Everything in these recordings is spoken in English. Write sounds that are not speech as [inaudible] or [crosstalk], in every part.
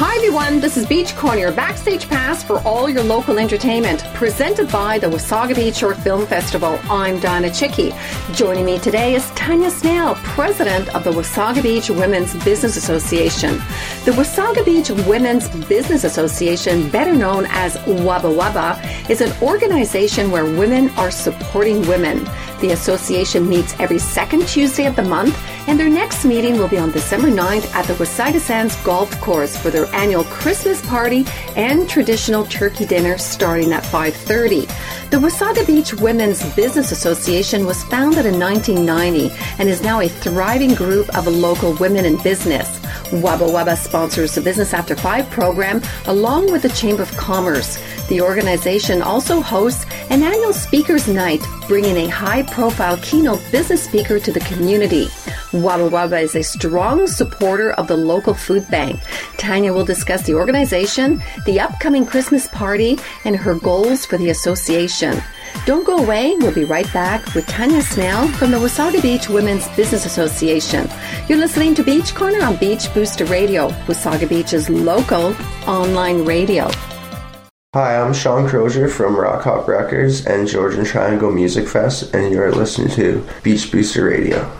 Hi everyone, this is Beach Corner, backstage pass for all your local entertainment, presented by the Wasaga Beach Short Film Festival. I'm Donna Chicky. Joining me today is Tanya Snell, President of the Wasaga Beach Women's Business Association. The Wasaga Beach Women's Business Association, better known as Waba Waba, is an organization where women are supporting women. The association meets every second Tuesday of the month, and their next meeting will be on December 9th at the Wasaga Sands Golf Course for their annual Christmas party and traditional turkey dinner starting at 5:30. The Wasaga Beach Women's Business Association was founded in 1990 and is now a thriving group of local women in business. Waba Waba sponsors the Business After Five program along with the Chamber of Commerce. The organization also hosts an annual speakers night, bringing a high profile keynote business speaker to the community. Waba Waba is a strong supporter of the local food bank. Tanya will discuss the organization, the upcoming Christmas party, and her goals for the association. Don't go away. We'll be right back with Tanya Snell from the Wasaga Beach Women's Business Association. You're listening to Beach Corner on Beach Booster Radio, Wasaga Beach's local online radio. Hi, I'm Sean Crozier from Rock Hop Records and Georgian Triangle Music Fest, and you're listening to Beach Booster Radio.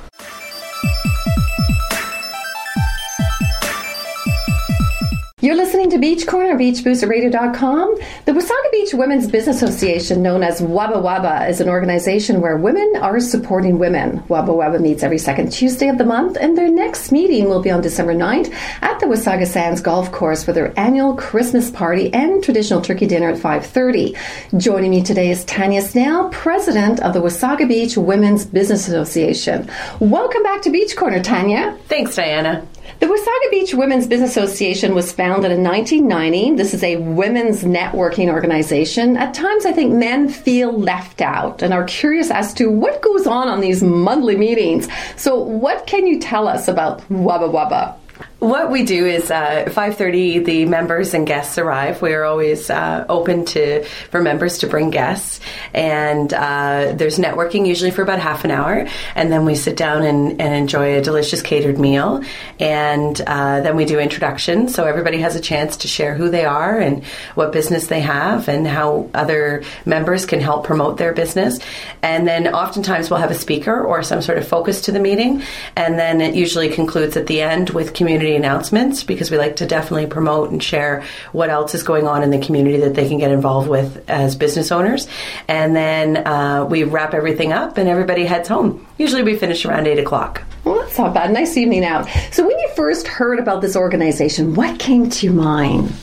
You're listening to Beach Corner, beachboosterradio.com. The Wasaga Beach Women's Business Association, known as Waba Waba, is an organization where women are supporting women. Waba Waba meets every second Tuesday of the month, and their next meeting will be on December 9th at the Wasaga Sands Golf Course for their annual Christmas party and traditional turkey dinner at 5.30. Joining me today is Tanya Snell, President of the Wasaga Beach Women's Business Association. Welcome back to Beach Corner, Tanya. Thanks, Diana. The Wasaga Beach Women's Business Association was founded in 1990. This is a women's networking organization. At times, I think men feel left out and are curious as to what goes on on these monthly meetings. So, what can you tell us about Waba Waba? What we do is uh, 5:30. The members and guests arrive. We are always uh, open to for members to bring guests, and uh, there's networking usually for about half an hour, and then we sit down and, and enjoy a delicious catered meal, and uh, then we do introductions. So everybody has a chance to share who they are and what business they have, and how other members can help promote their business. And then oftentimes we'll have a speaker or some sort of focus to the meeting, and then it usually concludes at the end with community announcements because we like to definitely promote and share what else is going on in the community that they can get involved with as business owners. And then uh, we wrap everything up and everybody heads home. Usually we finish around 8 o'clock. Well, that's not bad. Nice evening out. So, when you first heard about this organization, what came to your mind?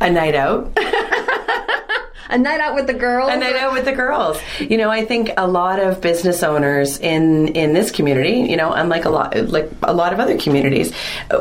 A night out. [laughs] a night out with the girls. A night out with the girls. You know, I think a lot of business owners in in this community, you know, unlike a lot like a lot of other communities,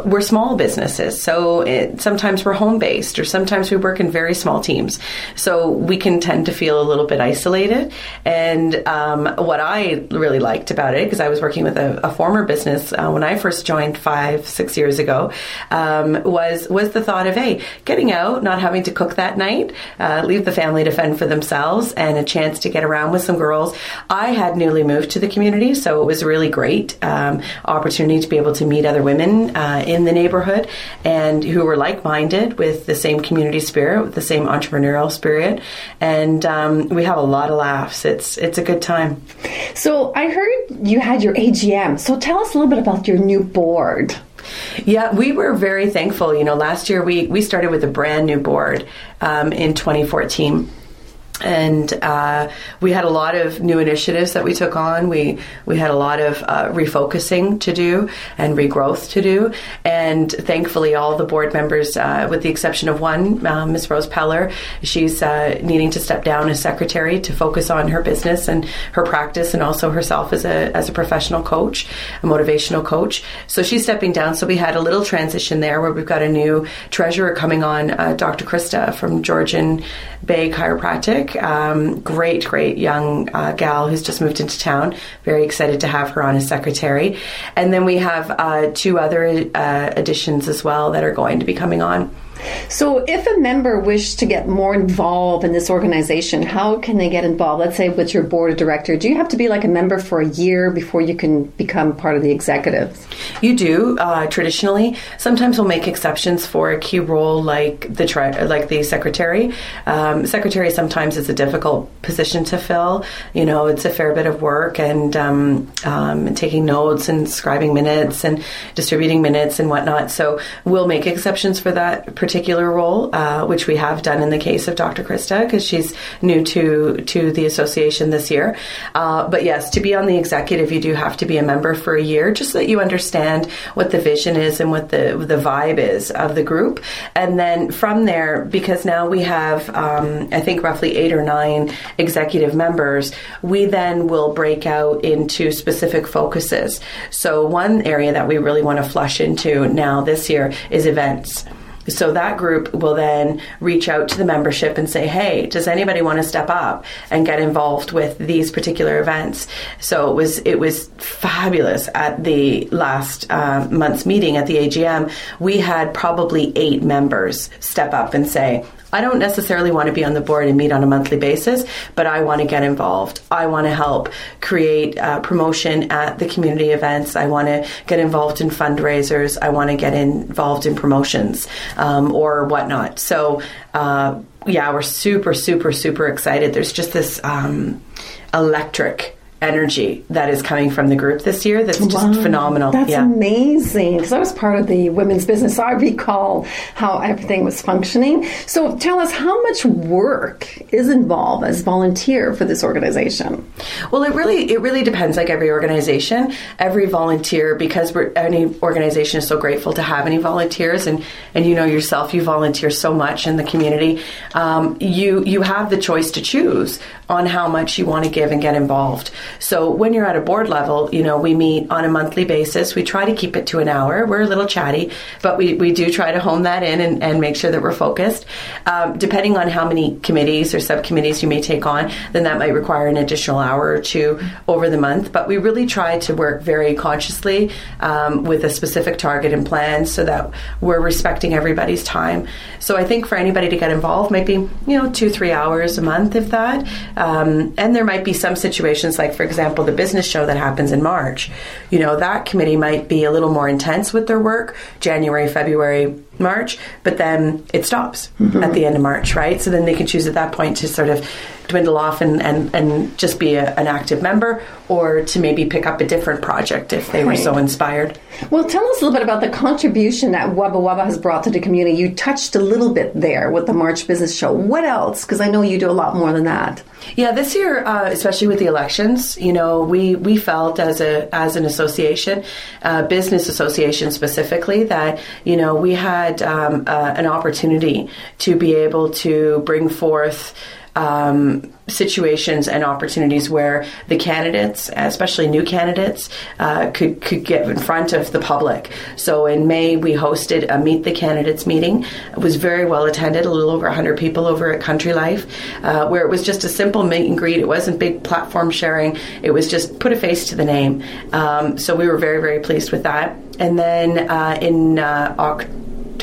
we're small businesses. So it, sometimes we're home based, or sometimes we work in very small teams. So we can tend to feel a little bit isolated. And um, what I really liked about it, because I was working with a, a former business uh, when I first joined five six years ago, um, was was the thought of hey, getting out, not having to cook that night, uh, leave the family to fend for themselves and a chance to get around with some girls. I had newly moved to the community, so it was really great um, opportunity to be able to meet other women uh, in the neighborhood and who were like minded with the same community spirit, with the same entrepreneurial spirit. And um, we have a lot of laughs. It's, it's a good time. So I heard you had your AGM. So tell us a little bit about your new board. Yeah, we were very thankful. You know, last year we, we started with a brand new board um, in 2014 and uh, we had a lot of new initiatives that we took on. We we had a lot of uh, refocusing to do and regrowth to do, and thankfully, all the board members, uh, with the exception of one, uh, Ms. Rose Peller, she's uh, needing to step down as secretary to focus on her business and her practice, and also herself as a as a professional coach, a motivational coach. So she's stepping down. So we had a little transition there, where we've got a new treasurer coming on, uh, Dr. Krista from Georgian Bay Chiropractic. Um, great, great young uh, gal who's just moved into town. Very excited to have her on as secretary. And then we have uh, two other uh, additions as well that are going to be coming on. So, if a member wishes to get more involved in this organization, how can they get involved? Let's say with your board of director, do you have to be like a member for a year before you can become part of the executive? You do uh, traditionally. Sometimes we'll make exceptions for a key role like the tri- like the secretary. Um, secretary sometimes is a difficult position to fill. You know, it's a fair bit of work and um, um, taking notes and scribing minutes and distributing minutes and whatnot. So we'll make exceptions for that particular role, uh, which we have done in the case of Dr. Krista because she's new to to the association this year. Uh, but yes, to be on the executive, you do have to be a member for a year, just so that you understand what the vision is and what the the vibe is of the group. And then from there, because now we have, um, I think, roughly eight or nine executive members, we then will break out into specific focuses. So one area that we really want to flush into now this year is events. So that group will then reach out to the membership and say, hey, does anybody want to step up and get involved with these particular events? So it was it was fabulous at the last uh, month's meeting at the AGM. We had probably eight members step up and say, I don't necessarily want to be on the board and meet on a monthly basis, but I want to get involved. I want to help create uh, promotion at the community events. I want to get involved in fundraisers. I want to get involved in promotions um, or whatnot. So, uh, yeah, we're super, super, super excited. There's just this um, electric energy that is coming from the group this year that's just wow, phenomenal. That's yeah. amazing because I was part of the women's business. So I recall how everything was functioning. So tell us how much work is involved as volunteer for this organization? Well, it really it really depends like every organization, every volunteer because we're any organization is so grateful to have any volunteers and and you know yourself you volunteer so much in the community. Um, you you have the choice to choose on how much you want to give and get involved. So when you're at a board level, you know, we meet on a monthly basis. We try to keep it to an hour. We're a little chatty, but we, we do try to hone that in and, and make sure that we're focused. Um, depending on how many committees or subcommittees you may take on, then that might require an additional hour or two over the month. But we really try to work very consciously um, with a specific target and plan so that we're respecting everybody's time. So I think for anybody to get involved might be, you know, two, three hours a month, if that. Um, and there might be some situations like for example, the business show that happens in March, you know, that committee might be a little more intense with their work, January, February, March, but then it stops mm-hmm. at the end of March, right? So then they can choose at that point to sort of dwindle off and, and, and just be a, an active member or to maybe pick up a different project if they right. were so inspired. Well, tell us a little bit about the contribution that Wubba Wubba has brought to the community. You touched a little bit there with the March Business Show. What else? Because I know you do a lot more than that. Yeah, this year, uh, especially with the elections, you know, we, we felt as a as an association, uh, business association specifically, that you know we had um, uh, an opportunity to be able to bring forth um, situations and opportunities where the candidates, especially new candidates, uh, could could get in front of the public. So in May we hosted a Meet the Candidates meeting. It was very well attended, a little over 100 people over at Country Life, uh, where it was just a simple meet and greet. It wasn't big platform sharing. It was just put a face to the name. Um, so we were very very pleased with that. And then uh, in uh, October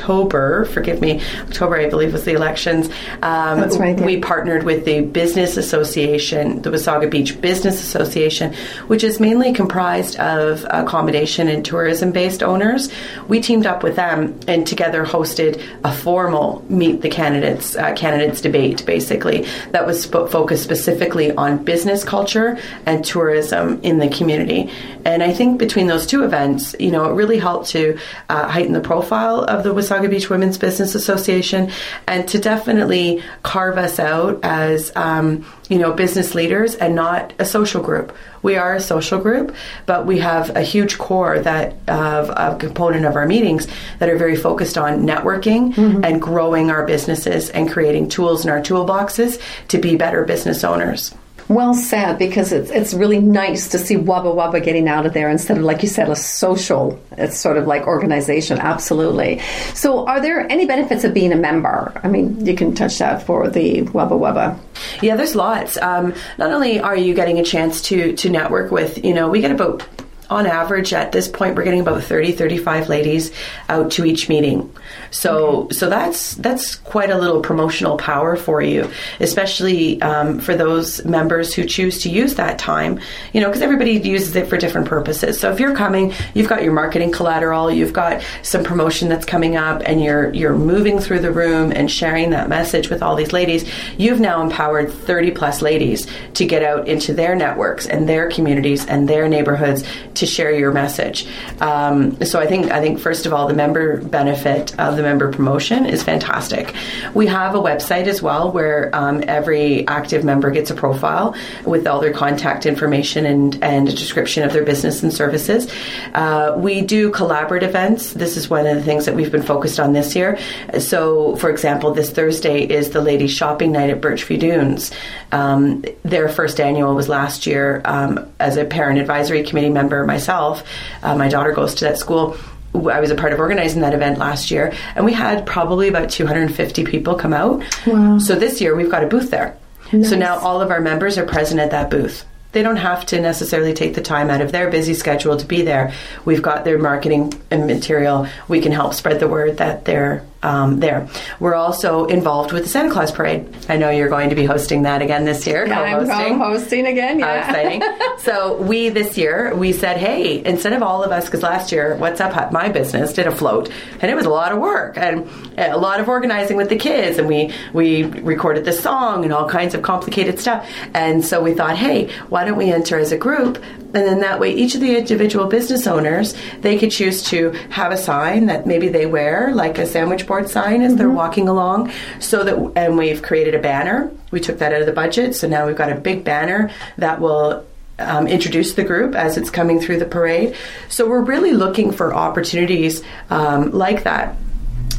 October, forgive me, October, I believe, was the elections. Um, That's right. We partnered with the Business Association, the Wasaga Beach Business Association, which is mainly comprised of accommodation and tourism based owners. We teamed up with them and together hosted a formal Meet the Candidates uh, candidates debate, basically, that was sp- focused specifically on business culture and tourism in the community. And I think between those two events, you know, it really helped to uh, heighten the profile of the Wasaga Beach Women's Business Association, and to definitely carve us out as um, you know business leaders and not a social group. We are a social group, but we have a huge core that of a component of our meetings that are very focused on networking mm-hmm. and growing our businesses and creating tools in our toolboxes to be better business owners. Well said, because it's it's really nice to see Wubba Wubba getting out of there instead of, like you said, a social. It's sort of like organization. Absolutely. So, are there any benefits of being a member? I mean, you can touch that for the Wubba Wubba. Yeah, there's lots. Um, not only are you getting a chance to to network with, you know, we get about on average at this point we're getting about 30 35 ladies out to each meeting so okay. so that's that's quite a little promotional power for you especially um, for those members who choose to use that time you know because everybody uses it for different purposes so if you're coming you've got your marketing collateral you've got some promotion that's coming up and you're you're moving through the room and sharing that message with all these ladies you've now empowered 30 plus ladies to get out into their networks and their communities and their neighborhoods to share your message. Um, so I think I think first of all, the member benefit of the member promotion is fantastic. We have a website as well where um, every active member gets a profile with all their contact information and and a description of their business and services. Uh, we do collaborative events. This is one of the things that we've been focused on this year. So, for example, this Thursday is the ladies' shopping night at Birchview Dunes. Um, their first annual was last year um, as a parent advisory committee member myself. Uh, my daughter goes to that school. I was a part of organizing that event last year, and we had probably about 250 people come out. Wow. So this year we've got a booth there. Nice. So now all of our members are present at that booth. They don't have to necessarily take the time out of their busy schedule to be there. We've got their marketing and material. We can help spread the word that they're um, there. We're also involved with the Santa Claus Parade. I know you're going to be hosting that again this year. Yeah, co-hosting. I'm co-hosting again. Yeah, How exciting. [laughs] so we this year we said, hey, instead of all of us, because last year What's Up My Business did a float, and it was a lot of work and a lot of organizing with the kids, and we we recorded the song and all kinds of complicated stuff. And so we thought, hey, why don't we enter as a group? And then that way, each of the individual business owners they could choose to have a sign that maybe they wear, like a sandwich board sign as mm-hmm. they're walking along. So that, and we've created a banner. We took that out of the budget, so now we've got a big banner that will um, introduce the group as it's coming through the parade. So we're really looking for opportunities um, like that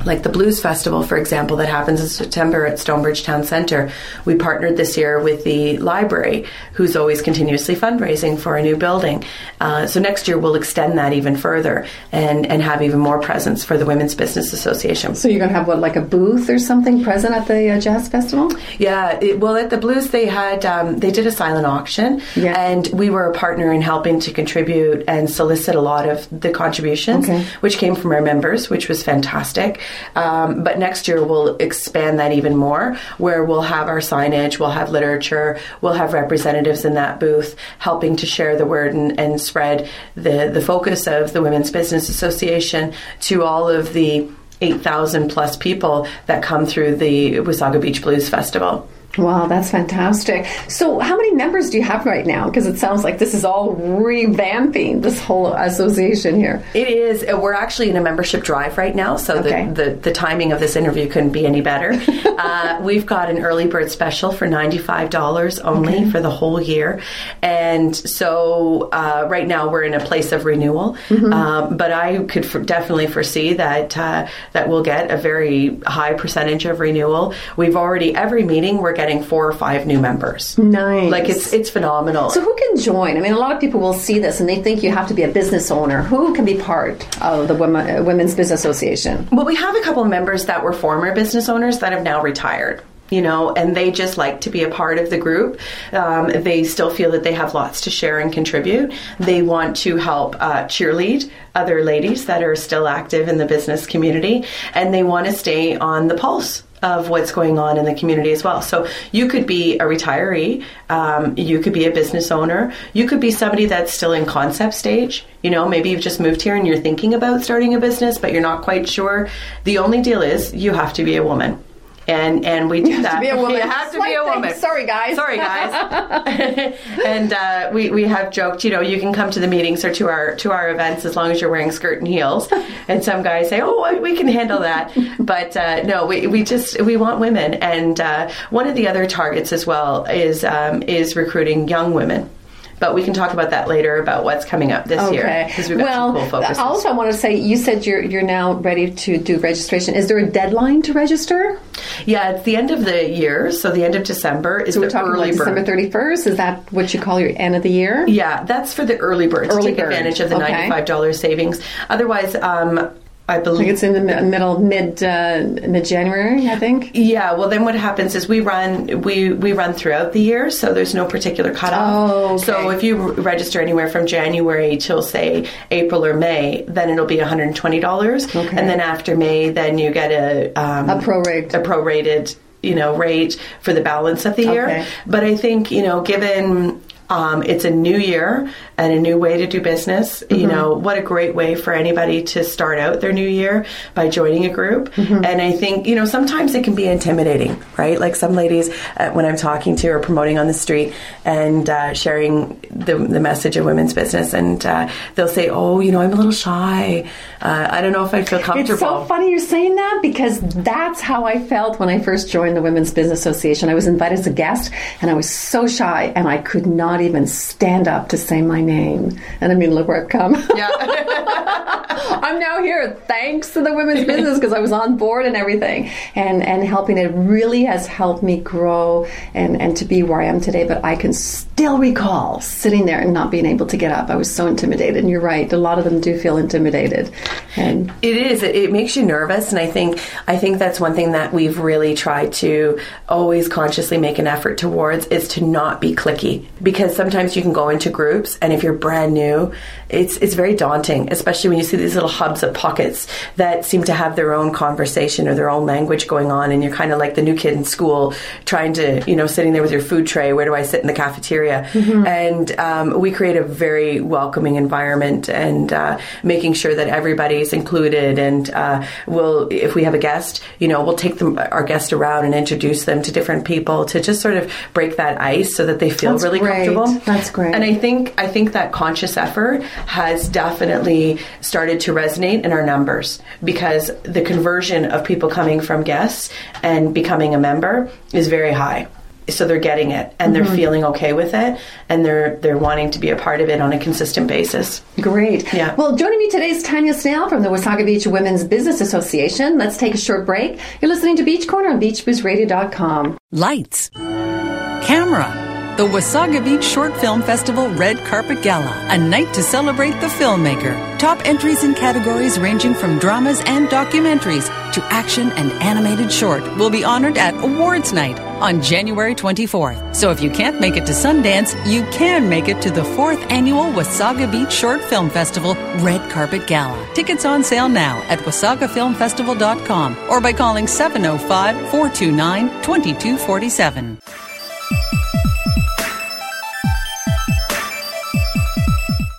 like the Blues Festival, for example, that happens in September at Stonebridge Town Centre. We partnered this year with the library, who's always continuously fundraising for a new building. Uh, so next year we'll extend that even further and, and have even more presence for the Women's Business Association. So you're going to have what, like a booth or something present at the uh, Jazz Festival? Yeah, it, well, at the Blues they had um, they did a silent auction, yeah. and we were a partner in helping to contribute and solicit a lot of the contributions, okay. which came from our members, which was fantastic. Um, but next year we'll expand that even more, where we'll have our signage, we'll have literature, we'll have representatives in that booth helping to share the word and, and spread the, the focus of the Women's Business Association to all of the 8,000 plus people that come through the Wasaga Beach Blues Festival. Wow, that's fantastic. So, how many members do you have right now? Because it sounds like this is all revamping this whole association here. It is. Uh, we're actually in a membership drive right now, so okay. the, the, the, timing of this interview couldn't be any better. [laughs] uh, we've got an early bird special for $95 only okay. for the whole year. And so, uh, right now we're in a place of renewal, mm-hmm. um, but I could for, definitely foresee that, uh, that we'll get a very high percentage of renewal. We've already, every meeting, we're getting four or five new members. Nice. Like it's it's phenomenal. So who can join? I mean, a lot of people will see this and they think you have to be a business owner. Who can be part of the Women, uh, Women's Business Association? Well, we have a couple of members that were former business owners that have now retired you know, and they just like to be a part of the group. Um, they still feel that they have lots to share and contribute. They want to help uh, cheerlead other ladies that are still active in the business community, and they want to stay on the pulse of what's going on in the community as well. So you could be a retiree, um, you could be a business owner, you could be somebody that's still in concept stage. You know, maybe you've just moved here and you're thinking about starting a business, but you're not quite sure. The only deal is you have to be a woman and and we do that. to be a [laughs] woman. You have to be a woman. Sorry, guys. Sorry, guys. [laughs] [laughs] and uh, we we have joked. You know, you can come to the meetings or to our to our events as long as you're wearing skirt and heels. And some guys say, "Oh, we can handle that." But uh, no, we we just we want women. And uh, one of the other targets as well is um, is recruiting young women but we can talk about that later about what's coming up this okay. year because we've got well, some cool focuses. Also, I want to say you said you're you're now ready to do registration. Is there a deadline to register? Yeah, it's the end of the year, so the end of December is so we're talking early December thirty first. Is that what you call your end of the year? Yeah, that's for the early bird early to take bird. advantage of the okay. ninety five dollars savings. Otherwise. Um, I believe think it's in the middle, mid uh, mid January, I think. Yeah, well, then what happens is we run we we run throughout the year, so there's no particular cutoff. Oh, okay. So if you register anywhere from January till say April or May, then it'll be 120 dollars, Okay. and then after May, then you get a um, A prorate. a prorated you know rate for the balance of the year. Okay. But I think you know, given um, it's a new year and a new way to do business. You Mm-hmm. know, what a great way for anybody to start out their new year by joining a group. Mm-hmm. And I think, you know, sometimes it can be intimidating, right? Like some ladies, uh, when I'm talking to or promoting on the street and uh, sharing the, the message of women's business, and uh, they'll say, oh, you know, I'm a little shy. Uh, I don't know if I feel comfortable. It's so funny you're saying that because that's how I felt when I first joined the Women's Business Association. I was invited as a guest and I was so shy and I could not even stand up to say my name. And I mean, look where I've come. Yeah. [laughs] I'm now here thanks to the women's business because I was on board and everything. And and helping it really has helped me grow and, and to be where I am today. But I can still recall sitting there and not being able to get up. I was so intimidated. And you're right, a lot of them do feel intimidated. And It is. It, it makes you nervous, and I think I think that's one thing that we've really tried to always consciously make an effort towards is to not be cliquey because sometimes you can go into groups, and if you're brand new, it's it's very daunting, especially when you see these little hubs of pockets that seem to have their own conversation or their own language going on, and you're kind of like the new kid in school trying to you know sitting there with your food tray. Where do I sit in the cafeteria? And um, we create a very welcoming environment and uh, making sure that everybody's included. And uh, we'll, if we have a guest, you know, we'll take them our guest around and introduce them to different people to just sort of break that ice so that they feel That's really great. comfortable. That's great. And I think I think that conscious effort has definitely started to resonate in our numbers because the conversion of people coming from guests and becoming a member is very high. So they're getting it and they're mm-hmm. feeling okay with it and they're they're wanting to be a part of it on a consistent basis. Great. Yeah. Well, joining me today is Tanya Snell from the Wasaga Beach Women's Business Association. Let's take a short break. You're listening to Beach Corner on BeachBizRadio.com. Lights. Camera. The Wasaga Beach Short Film Festival Red Carpet Gala, a night to celebrate the filmmaker. Top entries in categories ranging from dramas and documentaries to action and animated short will be honored at Awards Night on January 24th. So if you can't make it to Sundance, you can make it to the fourth annual Wasaga Beach Short Film Festival Red Carpet Gala. Tickets on sale now at wasagafilmfestival.com or by calling 705 429 2247.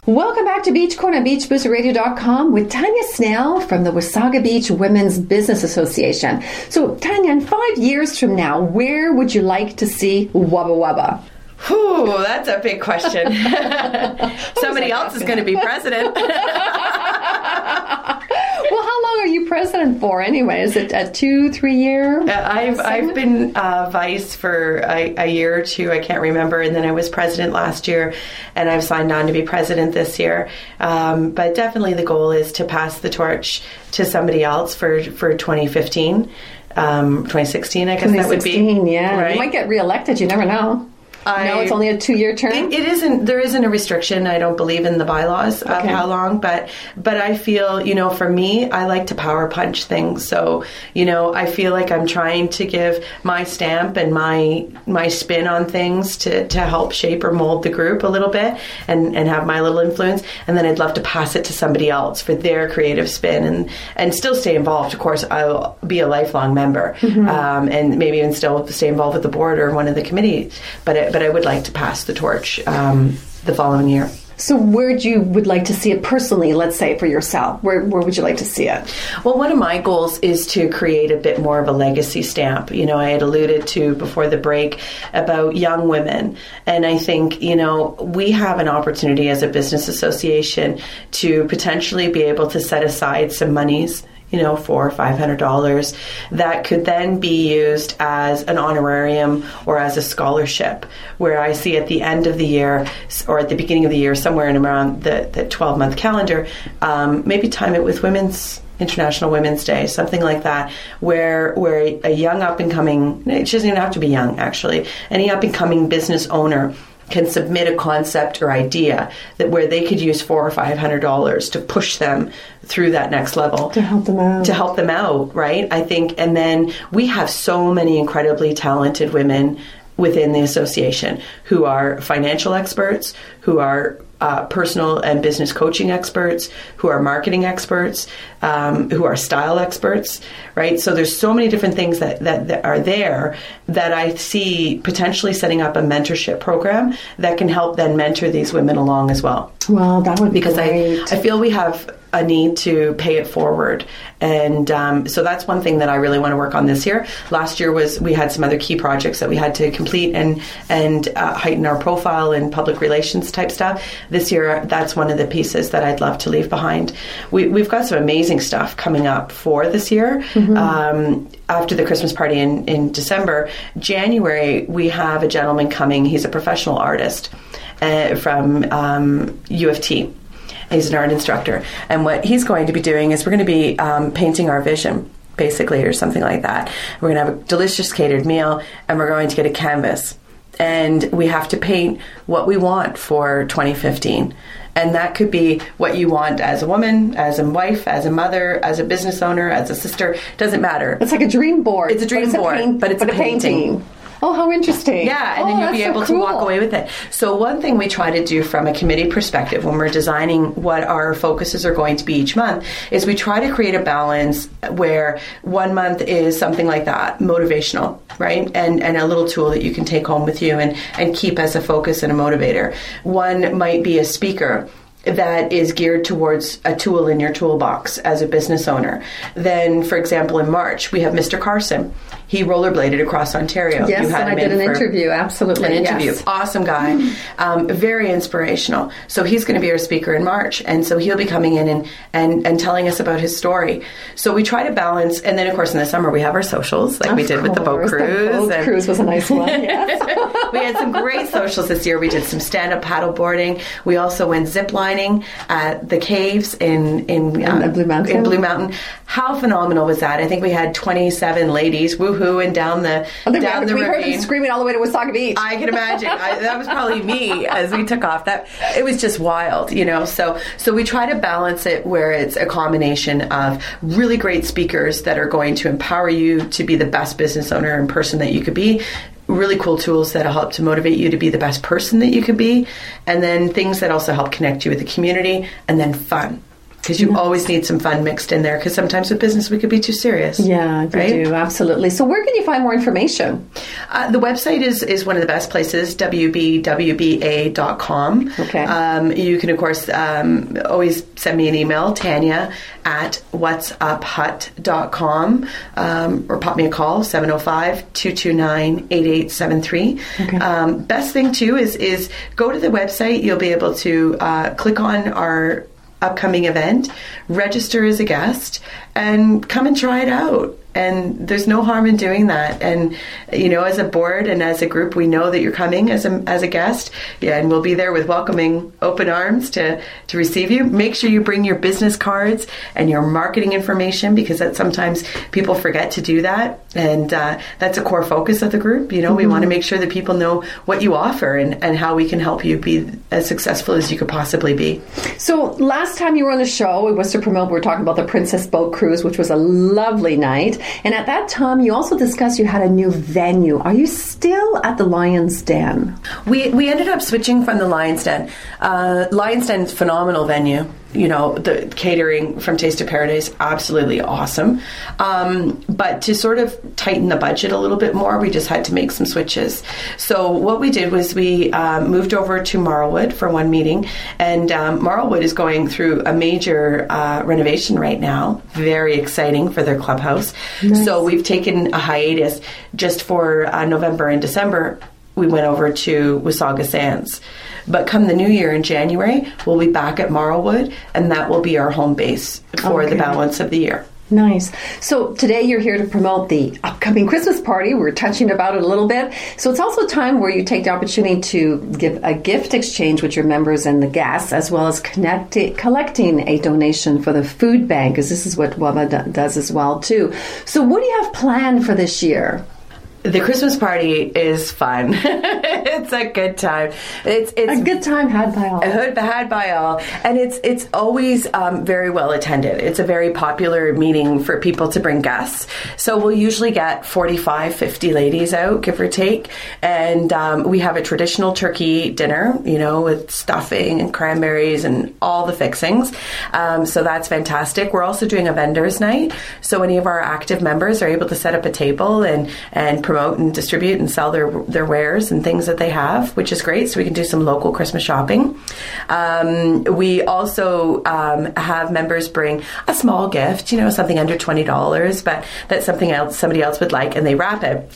Welcome back to Beach Corner on BeachBizRadio.com with Tanya Snell from the Wasaga Beach Women's Business Association. So, Tanya, in five years from now, where would you like to see Wubba Wubba? Whew, that's a big question. [laughs] Somebody else is going to be president. [laughs] Well, how long are you president for anyway? Is it a two, three year? I've I've been uh, vice for a, a year or two. I can't remember, and then I was president last year, and I've signed on to be president this year. Um, but definitely, the goal is to pass the torch to somebody else for for 2015, um, 2016. I guess that would be 2016, yeah. right. You might get reelected, you never know. I- no, it's only a two year term. It, it isn't. There isn't a restriction. I don't believe in the bylaws of Okay. how long, but but I feel you know for me, I like to power punch things. So you know, I feel like I'm trying to give my stamp and my my spin on things to to help shape or mold the group a little bit and and have my little influence. And then I'd love to pass it to somebody else for their creative spin and and still stay involved. Of course, I'll be a lifelong member um, and maybe even still stay involved with the board or one of the committees. But it, but I would like to pass the torch um, the following year. so, where would you would like to see it personally? Let's say for yourself, where where would you like to see it? Well, one of my goals is to create a bit more of a legacy stamp. You know, I had alluded to before the break about young women, and I think, you know, we have an opportunity as a business association to potentially be able to set aside some monies you know, four or five hundred dollars that could then be used as an honorarium or as a scholarship. Where I see at the end of the year or at the beginning of the year, somewhere in around the, the 12 month calendar, um, maybe time it with women's. International Women's Day, something like that, where where a young up and coming, it doesn't even have to be young actually, any up and coming business owner can submit a concept or idea that where they could use four or five hundred dollars to push them through that next level. To help them out. To help them out right? I think and then we have so many incredibly talented women within the association who are financial experts who are uh, personal and business coaching experts, who are marketing experts, um, who are style experts, right? So there's so many different things that, that, that, are there that I see potentially setting up a mentorship program that can help then mentor these women along as well. Well, that would be because great. I, I feel we have a need to pay it forward. And um, so that's one thing that I really want to work on this year. Last year was we had some other key projects that we had to complete and and uh, heighten our profile and public relations type stuff. This year, that's one of the pieces that I'd love to leave behind. We, have got some amazing stuff coming up for this year. Mm-hmm. Um, after the Christmas party in, in December, January, we have a gentleman coming. He's a professional artist uh, from um, U of T He's an art instructor. And what he's going to be doing is we're going to be um, painting our vision basically, or something like that. We're going to have a delicious catered meal, and we're going to get a canvas. And we have to paint what we want for 2015. And that could be what you want as a woman, as a wife, as a mother, as a business owner, as a sister. Doesn't matter. It's like a dream board. It's a dream but board, a paint, but it's but a painting. painting. Oh, how interesting. Yeah, and oh, then you'll be so able cool. to walk away with it. So, one thing we try to do from a committee perspective when we're designing what our focuses are going to be each month is we try to create a balance where one month is something like that, motivational, right? And and a little tool that you can take home with you and, and keep as a focus and a motivator. One might be a speaker that is geared towards a tool in your toolbox as a business owner. Then, for example, in March, we have Mr. Carson he rollerbladed across Ontario. Yes, and I did an interview. Absolutely, an interview. Yes. Awesome guy, um, very inspirational. So he's going to be our speaker in March, and so he'll be coming in and, and and telling us about his story. So we try to balance, and then of course in the summer we have our socials, like of we did course. with the boat cruise. The boat cruise was a nice one. [laughs] Yes. we had some great socials this year. We did some stand up paddle boarding. We also went zip lining at the caves in in, um, in Blue Mountain. In Blue Mountain. How phenomenal was that? I think we had twenty seven ladies. Woo and down the down we, the we ravine. heard them screaming all the way to Wasaga Beach. I can imagine. I, that was probably me as we took off. That it was just wild, you know. So so we try to balance it where it's a combination of really great speakers that are going to empower you to be the best business owner and person that you could be really cool tools that'll help to motivate you to be the best person that you can be, and then things that also help connect you with the community, and then fun because you always need some fun mixed in there because sometimes with business we could be too serious yeah you right? do absolutely. So where can you find more information? Uh, the website is, is one of the best places wbwba.com okay. Um, you can of course um, always send me an email tanya at whatsuphut.com um, or pop me a call 705-229-8873 okay. Um, best thing too is is go to the website. You'll be able to uh, click on our upcoming event, register as a guest, and come and try it out and there's no harm in doing that. And you know, as a board and as a group, we know that you're coming as a as a guest, yeah, and we'll be there with welcoming open arms to to receive you. Make sure you bring your business cards and your marketing information because that sometimes people forget to do that, and uh, that's a core focus of the group. You know, mm-hmm. we want to make sure that people know what you offer and and how we can help you be as successful as you could possibly be. So last time you were on the show, it was to promote. We were talking about the Princess Boat Cruise, which was a lovely night. And at that time, you also discussed you had a new venue. Are you still at the Lion's Den? We, we ended up switching from the Lion's Den. Uh, Lion's Den is phenomenal venue you know, the catering from Taste of Paradise, absolutely awesome. Um, but to sort of tighten the budget a little bit more, we just had to make some switches. So what we did was we um, moved over to Marlwood for one meeting, and um, Marlwood is going through a major uh, renovation right now. Very exciting for their clubhouse. Nice. So we've taken a hiatus just for uh, November and December. We went over to Wasaga Sands. But come the new year in January, we'll be back at Marlwood, and that will be our home base for okay. the balance of the year. Nice. So today you're here to promote the upcoming Christmas party. We're touching about it a little bit. So it's also a time where you take the opportunity to give a gift exchange with your members and the guests, as well as connect, collecting a donation for the food bank, because this is what WABA does as well too. So what do you have planned for this year? The Christmas party is fun. [laughs] it's a good time. It's it's A good time had by all. Had by all, and it's it's always um, very well attended. It's a very popular meeting for people to bring guests. So we'll usually get 45, 50 ladies out, give or take, and um, we have a traditional turkey dinner, you know, with stuffing and cranberries and all the fixings. Um, so that's fantastic. We're also doing a vendors night, so any of our active members are able to set up a table and and promote and distribute and sell their their wares and things that they have, which is great. So we can do some local Christmas shopping. Um, we also um, have members bring a small gift, you know, something under twenty dollars, but that's something else somebody else would like, and they wrap it.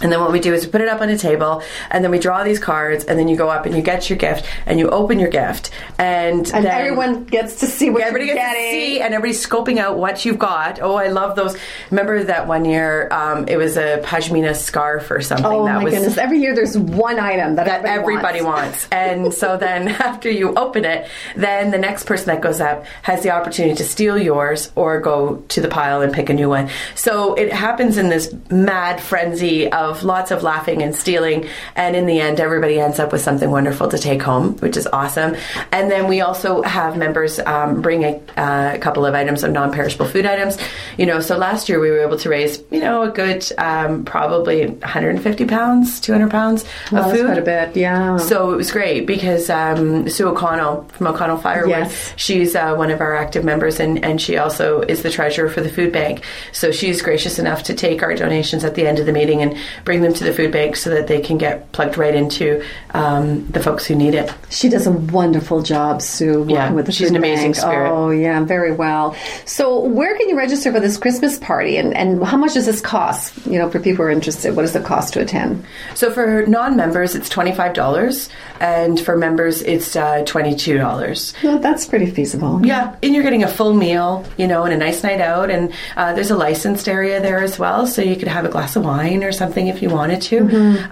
And then what we do is we put it up on a table, and then we draw these cards, and then you go up and you get your gift, and you open your gift, and, and then everyone gets to see what everybody gets getting. to see, and everybody's scoping out what you've got. Oh, I love those. Remember that one year? Um, it was a pashmina scarf or something. Oh that my was, goodness! Every year there's one item that, that everybody wants. wants. And so [laughs] then [laughs] after you open it, then the next person that goes up has the opportunity to steal yours or go to the pile and pick a new one. So it happens in this mad frenzy of lots of laughing and stealing. And in the end, everybody ends up with something wonderful to take home, which is awesome. And then we also have members um, bring a, uh, a couple of items of non perishable food items. You know, so last year we were able to raise, you know, a good um, probably 150 pounds, 200 pounds Well, of that's food. quite a bit, yeah. So it was great because um, Sue O'Connell from O'Connell Firewood, Yes. she's uh, one of our active members and, and she also is the treasurer for the food bank. So she's gracious enough to take our donations at the end of the meeting and bring them to the food bank so that they can get plugged right into um, the folks who need it. She does a wonderful job, Sue, working Yeah, with the she's an amazing bank. spirit. Oh, yeah, very well. So, where can you register for this Christmas party, and, and how much does this cost? You know, for people who are interested, what does it cost to attend? So for non-members, it's twenty-five dollars, and for members, it's uh, twenty-two dollars. Well, that's pretty feasible. Yeah, and you're getting a full meal, you know, and a nice night out. And uh, there's a licensed area there as well, so you could have a glass of wine or something if you wanted to.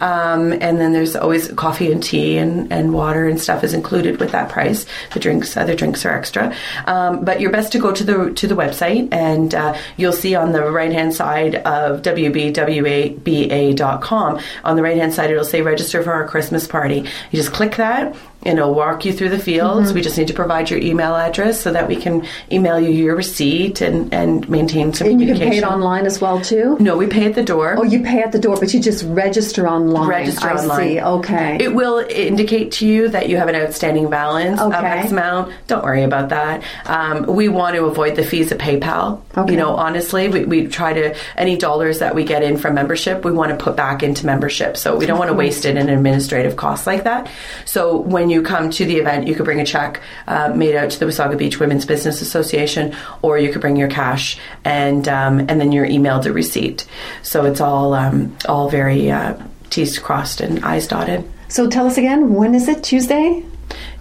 Um, and then there's always coffee and tea and, and water and stuff is included with that price. The drinks, other drinks are extra. Um, but you're best to go to the to the website, and uh, you'll see on the right hand side of wbwba.com. On the right hand side, it'll say register for our Christmas party. You just click that and it'll walk you through the fields. We just need to provide your email address so that we can email you your receipt and, and maintain some And you can communication. pay it online as well, too? No, we pay at the door. Oh, you pay at the door, but you just register online. Register I online. see. Okay. It will indicate to you that you have an outstanding balance of Okay. X amount. Don't worry about that. Um, we want to avoid the fees of PayPal. Okay. You know, honestly, we, we try to, any dollars that we get in from membership, we want to put back into membership. So we don't want to waste it in administrative costs like that. So when you come to the event, you could bring a check uh, made out to the Wasaga Beach Women's Business Association, or you could bring your cash and um, and then you're emailed a receipt. So it's all um, all very uh, T's crossed and I's dotted. so, tell us again, when is it? Tuesday?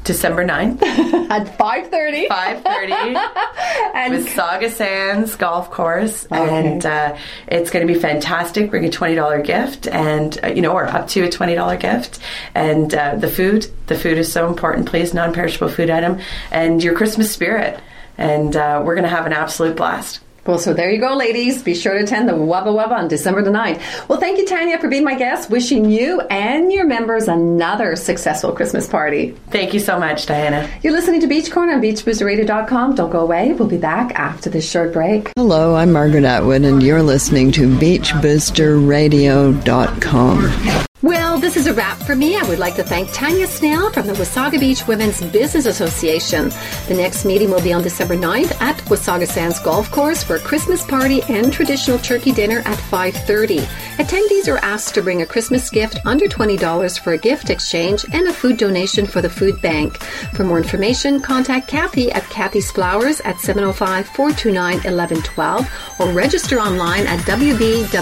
December 9th, [laughs] At 5.30. 5.30, [laughs] And with Saga Sands Golf Course. And uh, it's going to be fantastic. Bring a $20 gift and, uh, you know, or up to a $20 gift. And uh, the food, the food is so important, please, non-perishable food item. And your Christmas spirit. And uh, we're going to have an absolute blast. Well, so there you go, ladies. Be sure to attend the Wubba Wubba on December the 9th. Well, thank you, Tanya, for being my guest. Wishing you and your members another successful Christmas party. Thank you so much, Diana. You're listening to Beach Corner on BeachBoosterRadio.com. Don't go away. We'll be back after this short break. Hello, I'm Margaret Atwood, and you're listening to BeachBoosterRadio.com. Well, this is a wrap for me. I would like to thank Tanya Snell from the Wasaga Beach Women's Business Association. The next meeting will be on December 9th at Wasaga Sands Golf Course for a Christmas party and traditional turkey dinner at 5.30. Attendees are asked to bring a Christmas gift under $20 for a gift exchange and a food donation for the food bank. For more information, contact Kathy at Kathy's Flowers at 705-429-1112 or register online at wbwba.com.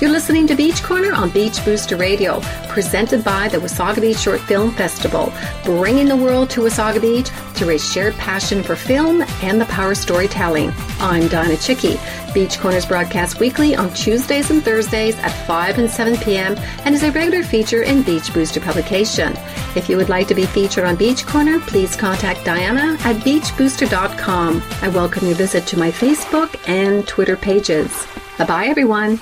You're listening to Beach Corner on Beach Booster Radio, presented by the Wasaga Beach Short Film Festival, bringing the world to Wasaga Beach through a shared passion for film and the power of storytelling. I'm Donna Chicky. Beach Corners broadcast weekly on Tuesdays and Thursdays at 5 and 7 p.m. and is a regular feature in Beach Booster publication. If you would like to be featured on Beach Corner, please contact Diana at beachbooster.com. I welcome your visit to my Facebook and Twitter pages. Bye bye, everyone.